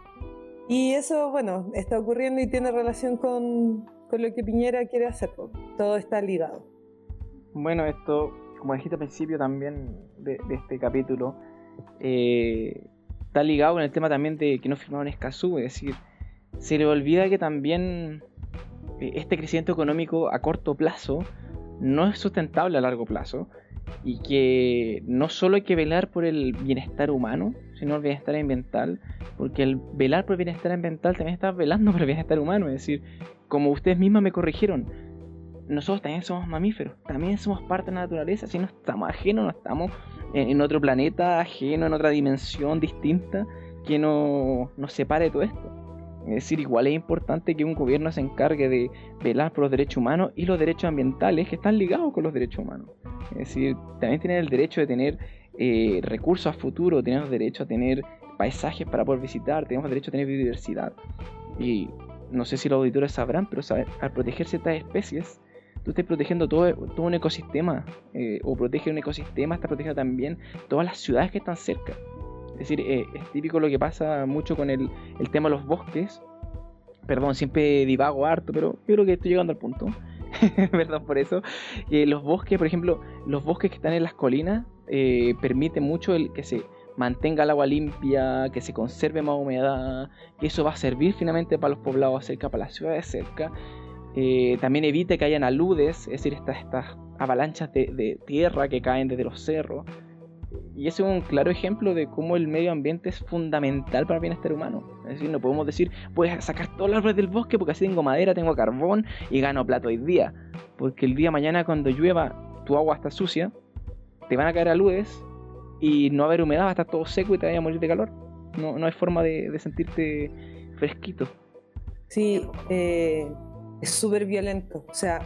Y eso, bueno, está ocurriendo y tiene relación con, con lo que Piñera quiere hacer, todo está ligado. Bueno, esto como dijiste al principio también de, este capítulo, eh, está ligado con el tema también de que no firmaron Escazú, es decir, se le olvida que también eh, este crecimiento económico a corto plazo no es sustentable a largo plazo y que no solo hay que velar por el bienestar humano, sino el bienestar ambiental, porque el velar por el bienestar ambiental también está velando por el bienestar humano, es decir, como ustedes mismas me corrigieron, nosotros también somos mamíferos, también somos parte de la naturaleza, si no estamos ajenos, no estamos en, otro planeta ajeno, en otra dimensión distinta que no, nos separe de todo esto. Es decir, igual es importante que un gobierno se encargue de velar por los derechos humanos y los derechos ambientales que están ligados con los derechos humanos. Es decir, también tener el derecho de tener eh, recursos a futuro, tenemos derecho a tener paisajes para poder visitar, tenemos derecho a tener biodiversidad. Y no sé si los auditores sabrán, pero al proteger ciertas especies, tú estás protegiendo todo, un ecosistema, eh, o protege un ecosistema, estás protegiendo también todas las ciudades que están cerca. Es decir, eh, es típico lo que pasa mucho con el, tema de los bosques. Perdón, siempre divago harto, pero creo que estoy llegando al punto. Perdón por eso. los bosques, por ejemplo, los bosques que están en las colinas eh, permiten mucho el que se mantenga el agua limpia, que se conserve más humedad, que eso va a servir finalmente para los poblados cerca, para las ciudades cerca. Eh, también evita que hayan aludes, es decir, estas, estas avalanchas de, tierra que caen desde los cerros. Y ese es un claro ejemplo de cómo el medio ambiente es fundamental para el bienestar humano. Es decir, no podemos decir, puedes sacar todos los árboles del bosque porque así tengo madera, tengo carbón y gano plato hoy día. Porque el día de mañana cuando llueva tu agua está sucia, te van a caer aludes y no va a haber humedad, va a estar todo seco y te vas a morir de calor. No, no hay forma de, sentirte fresquito. Sí, eh, es súper violento. O sea,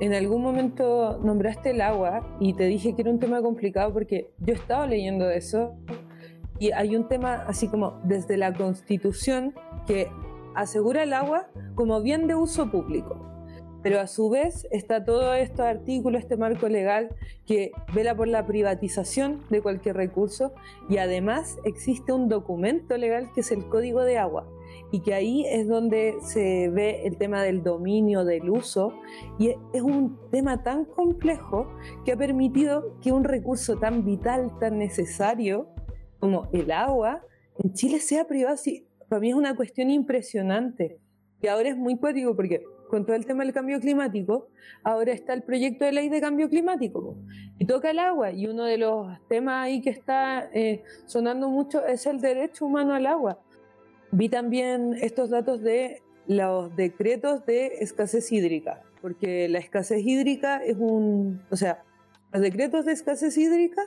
en algún momento nombraste el agua y te dije que era un tema complicado porque yo he estado leyendo eso y hay un tema así como desde la constitución que asegura el agua como bien de uso público. Pero a su vez está todo este artículo, este marco legal que vela por la privatización de cualquier recurso y además existe un documento legal que es el Código de Agua y que ahí es donde se ve el tema del dominio, del uso, y es un tema tan complejo que ha permitido que un recurso tan vital, tan necesario como el agua, en Chile sea privado. para mí es una cuestión impresionante. Y ahora es muy poético porque con todo el tema del cambio climático, ahora está el proyecto de ley de cambio climático y toca el agua. Y uno de los temas ahí que está eh, sonando mucho es el derecho humano al agua. Vi también estos datos de los decretos de escasez hídrica, porque la escasez hídrica es un, o sea, los decretos de escasez hídrica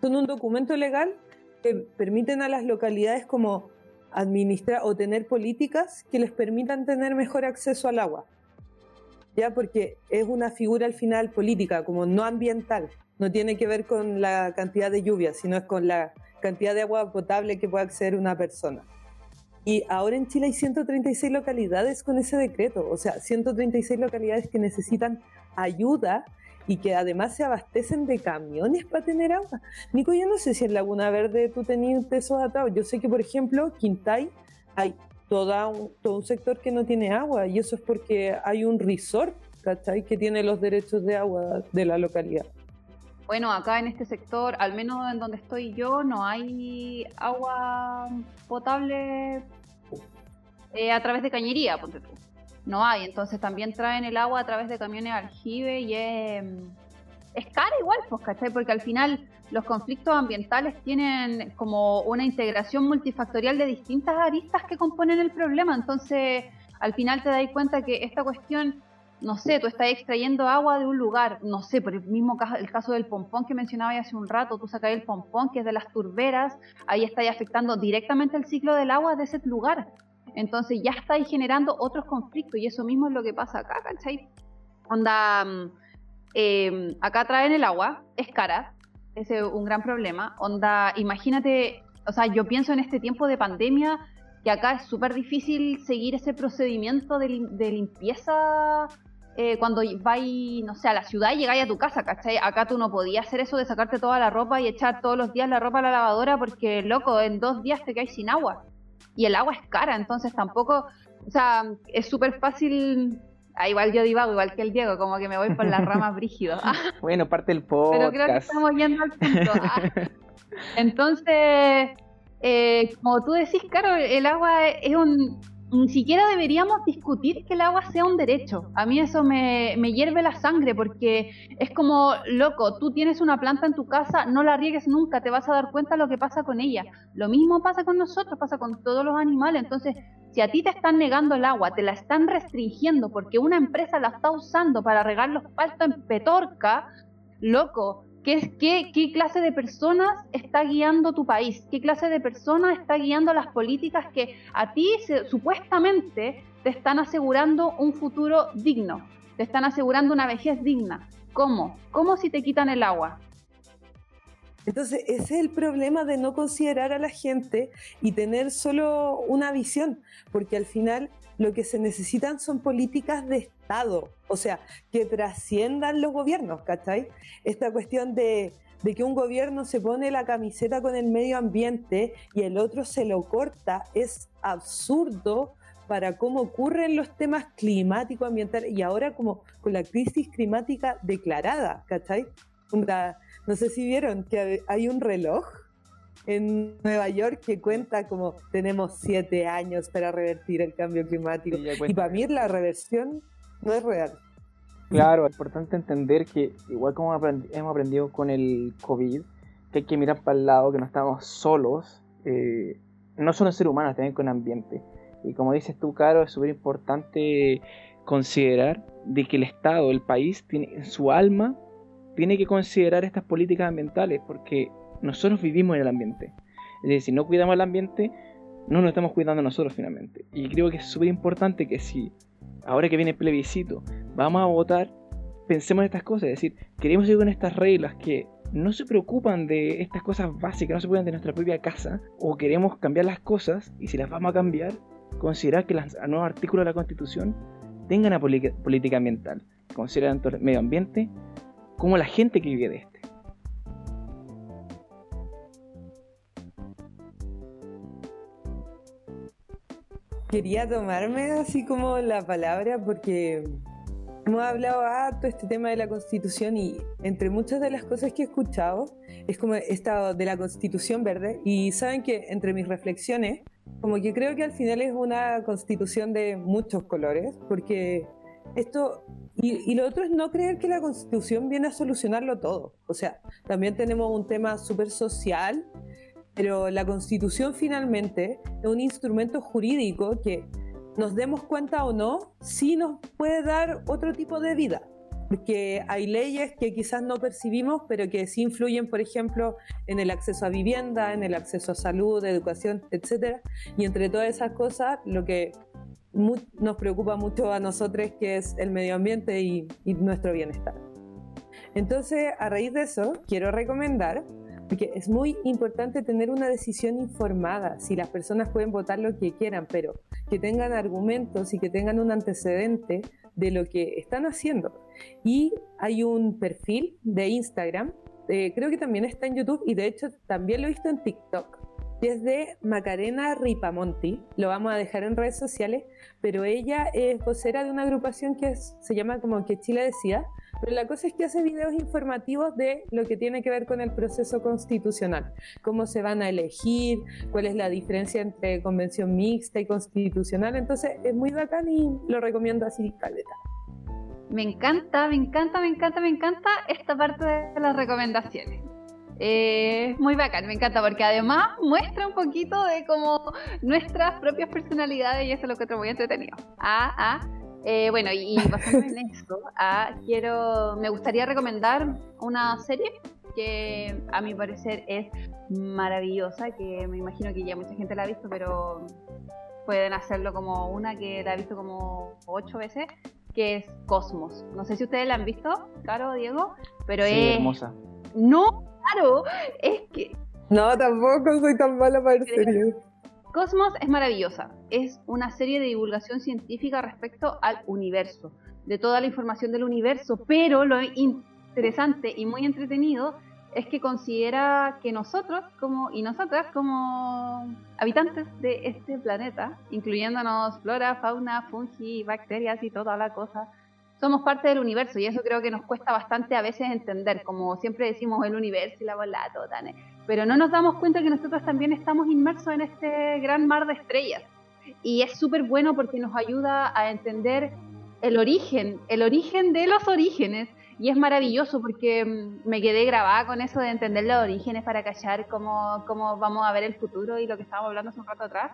son un documento legal que permiten a las localidades como administrar o tener políticas que les permitan tener mejor acceso al agua. Ya porque es una figura al final política, como no ambiental, no tiene que ver con la cantidad de lluvia, sino es con la cantidad de agua potable que puede acceder una persona. Y ahora en Chile hay 136 localidades con ese decreto, o sea, 136 localidades que necesitan ayuda y que además se abastecen de camiones para tener agua. Nico, yo no sé si en Laguna Verde tú tenías esos atados. Yo sé que, por ejemplo, Quintay hay toda un, todo un sector que no tiene agua y eso es porque hay un resort, ¿cachai? Que tiene los derechos de agua de la localidad. Bueno, acá en este sector, al menos en donde estoy yo, no hay agua potable eh, a través de cañería, ponte tú. No hay, entonces también traen el agua a través de camiones aljibe y es, es cara igual, pues, ¿cachai? Porque al final los conflictos ambientales tienen como una integración multifactorial de distintas aristas que componen el problema, entonces al final te das cuenta que esta cuestión no sé, tú estás extrayendo agua de un lugar, no sé, por el mismo caso, el caso del pompón que mencionaba hace un rato, tú sacas el pompón que es de las turberas, ahí estáis afectando directamente el ciclo del agua de ese lugar. Entonces ya estáis generando otros conflictos y eso mismo es lo que pasa acá, ¿cachai? Onda, em, acá traen el agua, es cara, es un gran problema. Onda, imagínate, o sea, yo pienso en este tiempo de pandemia, que acá es súper difícil seguir ese procedimiento de, de limpieza eh, cuando vais, no sé, a la ciudad y llegáis a tu casa, ¿cachai? Acá tú no podías hacer eso de sacarte toda la ropa y echar todos los días la ropa a la lavadora porque, loco, en dos días te caes sin agua. Y el agua es cara, entonces tampoco, o sea, es súper fácil Ah, igual yo divago, igual que el Diego, como que me voy por las ramas brígidas. bueno, parte del podcast. Pero creo que estamos yendo al punto. Ah. Entonces, eh, como tú decís, claro, el agua es un... Ni siquiera deberíamos discutir que el agua sea un derecho. A mí eso me, me hierve la sangre porque es como, loco, tú tienes una planta en tu casa, no la riegues nunca, te vas a dar cuenta lo que pasa con ella. Lo mismo pasa con nosotros, pasa con todos los animales. Entonces, si a ti te están negando el agua, te la están restringiendo porque una empresa la está usando para regar los pastos en Petorca, loco, ¿Qué, qué, ¿Qué clase de personas está guiando tu país? ¿Qué clase de personas está guiando las políticas que a ti supuestamente te están asegurando un futuro digno? Te están asegurando una vejez digna. ¿Cómo? ¿Cómo si te quitan el agua? Entonces, ese es el problema de no considerar a la gente y tener solo una visión, porque al final lo que se necesitan son políticas de Estado, o sea, que trasciendan los gobiernos, ¿cachai? Esta cuestión de, que un gobierno se pone la camiseta con el medio ambiente y el otro se lo corta es absurdo para cómo ocurren los temas climáticos, ambientales y ahora como con la crisis climática declarada, ¿cachai? No sé si vieron que hay un reloj en Nueva York que cuenta como tenemos siete años para revertir el cambio climático. y para mí la reversión no es real. Claro, es importante entender que igual como hemos aprendido con el COVID, que hay que mirar para el lado, que no estamos solos, eh, no solo en ser humanos, también con el ambiente. Y como dices tú, Caro, es súper importante considerar de que el Estado, el país, tiene en su alma, tiene que considerar estas políticas ambientales, porque nosotros vivimos en el ambiente. Es decir, si no cuidamos el ambiente, no nos estamos cuidando nosotros finalmente. Y creo que es súper importante que si, ahora que viene el plebiscito, vamos a votar, pensemos en estas cosas. Es decir, queremos ir con estas reglas que no se preocupan de estas cosas básicas, no se preocupan de nuestra propia casa, o queremos cambiar las cosas, y si las vamos a cambiar, considerar que los nuevos artículos de la Constitución tengan una política ambiental. Considerar tanto el medio ambiente como la gente que vive de esto. quería tomarme así como la palabra porque hemos hablado harto este tema de la constitución y entre muchas de las cosas que he escuchado es como esta de la constitución verde y saben que entre mis reflexiones como que creo que al final es una constitución de muchos colores porque esto y, y, lo otro es no creer que la constitución viene a solucionarlo todo. O sea, también tenemos un tema súper social pero la constitución finalmente es un instrumento jurídico que nos demos cuenta o no, sí nos puede dar otro tipo de vida. Porque hay leyes que quizás no percibimos, pero que sí influyen, por ejemplo, en el acceso a vivienda, en el acceso a salud, educación, etc. Y entre todas esas cosas, lo que nos preocupa mucho a nosotros, que es el medio ambiente y nuestro bienestar. Entonces, a raíz de eso, quiero recomendar porque es muy importante tener una decisión informada. Si las personas pueden votar lo que quieran, pero que tengan argumentos y que tengan un antecedente de lo que están haciendo. Y hay un perfil de Instagram, eh, creo que también está en YouTube y de hecho también lo he visto en TikTok. Es de Macarena Ripamonti, lo vamos a dejar en redes sociales, pero ella es vocera de una agrupación que se llama como que Chile decía, pero la cosa es que hace videos informativos de lo que tiene que ver con el proceso constitucional, cómo se van a elegir, cuál es la diferencia entre convención mixta y constitucional. Entonces es muy bacán y lo recomiendo así, caleta. Me encanta, me encanta, me encanta, me encanta esta parte de las recomendaciones. Es muy bacán, me encanta porque además muestra un poquito de como nuestras propias personalidades y eso es lo que te muy entretenido. Ah, ah, eh, bueno, y, basando en esto, ah, quiero, me gustaría recomendar una serie que a mi parecer es maravillosa, que me imagino que ya mucha gente la ha visto, pero pueden hacerlo como una que la ha visto como ocho veces, que es Cosmos. No sé si ustedes la han visto, Caro, Diego, pero es... hermosa. No, claro, es que... No, tampoco soy tan mala para el serie. Cosmos es maravillosa. Es una serie de divulgación científica respecto al universo, de toda la información del universo, pero lo interesante y muy entretenido es que considera que nosotros como y nosotras como habitantes de este planeta, incluyéndonos flora, fauna, fungi, bacterias y toda la cosa, somos parte del universo y eso creo que nos cuesta bastante a veces entender, como siempre decimos el universo y la bola, todo, pero no nos damos cuenta que nosotros también estamos inmersos en este gran mar de estrellas. Y es súper bueno porque nos ayuda a entender el origen, el origen de los orígenes. Y es maravilloso porque mm, me quedé grabada con eso de entender los orígenes para callar cómo, cómo vamos a ver el futuro y lo que estábamos hablando hace un rato atrás.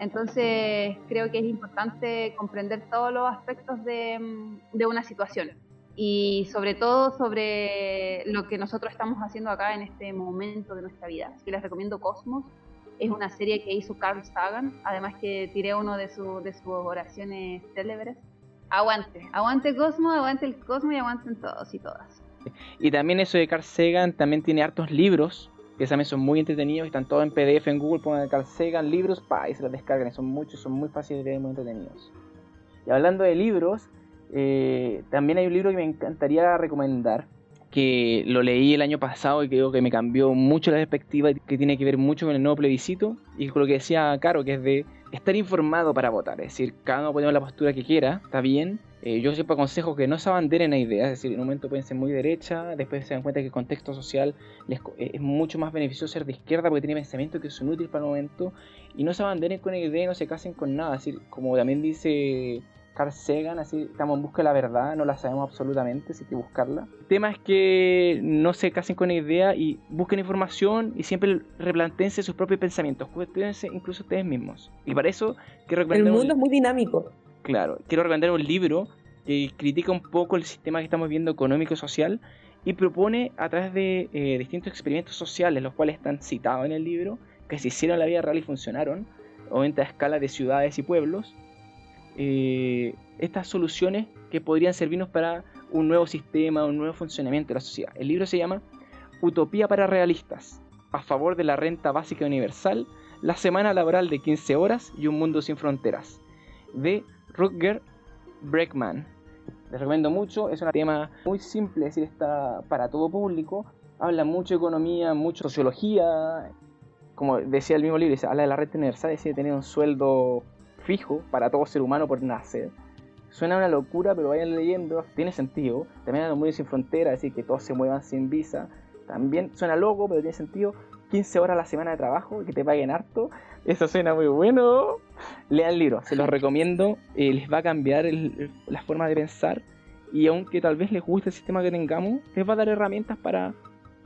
Entonces creo que es importante comprender todos los aspectos de, mm, de una situación y sobre todo sobre lo que nosotros estamos haciendo acá en este momento de nuestra vida. Así que les recomiendo Cosmos. Es una serie que hizo Carl Sagan, además que tiré uno de, de sus oraciones célebres Aguante, aguante Cosmo, aguante el Cosmo y aguanten todos y todas. Y también eso de Carl Sagan también tiene hartos libros, también son muy entretenidos, están todos en PDF en Google, pongan Carl Sagan libros, pa, y se los descargan, son muchos, son muy fáciles de leer, muy entretenidos. Y hablando de libros, eh, también hay un libro que me encantaría recomendar, que lo leí el año pasado y creo que me cambió mucho la perspectiva, que tiene que ver mucho con el nuevo plebiscito y con lo que decía Caro, que es de estar informado para votar. Es decir, cada uno puede tener la postura que quiera, está bien. Eh, yo siempre aconsejo que no se abanderen a ideas, es decir, en un momento pueden ser muy derecha, después se dan cuenta que el contexto social les, eh, es mucho más beneficioso ser de izquierda porque tiene pensamientos que son útiles para el momento y no se abanderen con idea y no se casen con nada. Es decir, como también dice Carl Sagan, así estamos en busca de la verdad, no la sabemos absolutamente, hay que buscarla. El tema es que no se casen con idea y busquen información y siempre replantense sus propios pensamientos, cuestionense incluso ustedes mismos. Y para eso quiero recomendar... El mundo es muy dinámico. Claro, quiero recomendar un libro que critica un poco el sistema que estamos viendo económico y social y propone a través de eh, distintos experimentos sociales, los cuales están citados en el libro, que se hicieron en la vida real y funcionaron, obviamente a escala de ciudades y pueblos, eh, estas soluciones que podrían servirnos para un nuevo sistema, un nuevo funcionamiento de la sociedad. El libro se llama Utopía para Realistas, a favor de la renta básica universal, la semana laboral de 15 horas y un mundo sin fronteras, de Rutger Breckman. Les recomiendo mucho, es un tema muy simple, es decir, está para todo público, habla mucho de economía, mucho de sociología, como decía el mismo libro, habla de la renta universal, es decir, tener un sueldo fijo para todo ser humano por nacer. Suena una locura, pero vayan leyendo, tiene sentido. También los muy sin frontera, decir, que todos se muevan sin visa. También suena loco, pero tiene sentido. 15 horas a la semana de trabajo, que te paguen harto. Eso suena muy bueno. Lean el libro, se los recomiendo. Eh, les va a cambiar la forma de pensar. Y aunque tal vez les guste el sistema que tengamos, les va a dar herramientas para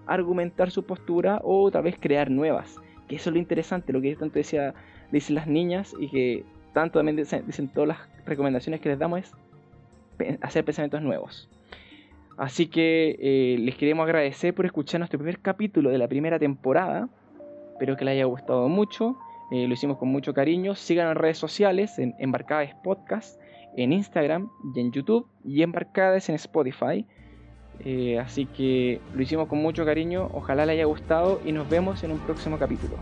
argumentar su postura o tal vez crear nuevas. Que eso es lo interesante, lo que tanto decía, dicen las niñas y que tanto también dicen, todas las recomendaciones que les damos es hacer pensamientos nuevos. Así que eh, les queremos agradecer por escuchar nuestro primer capítulo de la primera temporada. Espero que les haya gustado mucho. Eh, lo hicimos con mucho cariño. Síganos en redes sociales, en Embarcades Podcast, en Instagram y en YouTube y Embarcades en Spotify. Eh, así que lo hicimos con mucho cariño. Ojalá les haya gustado y nos vemos en un próximo capítulo.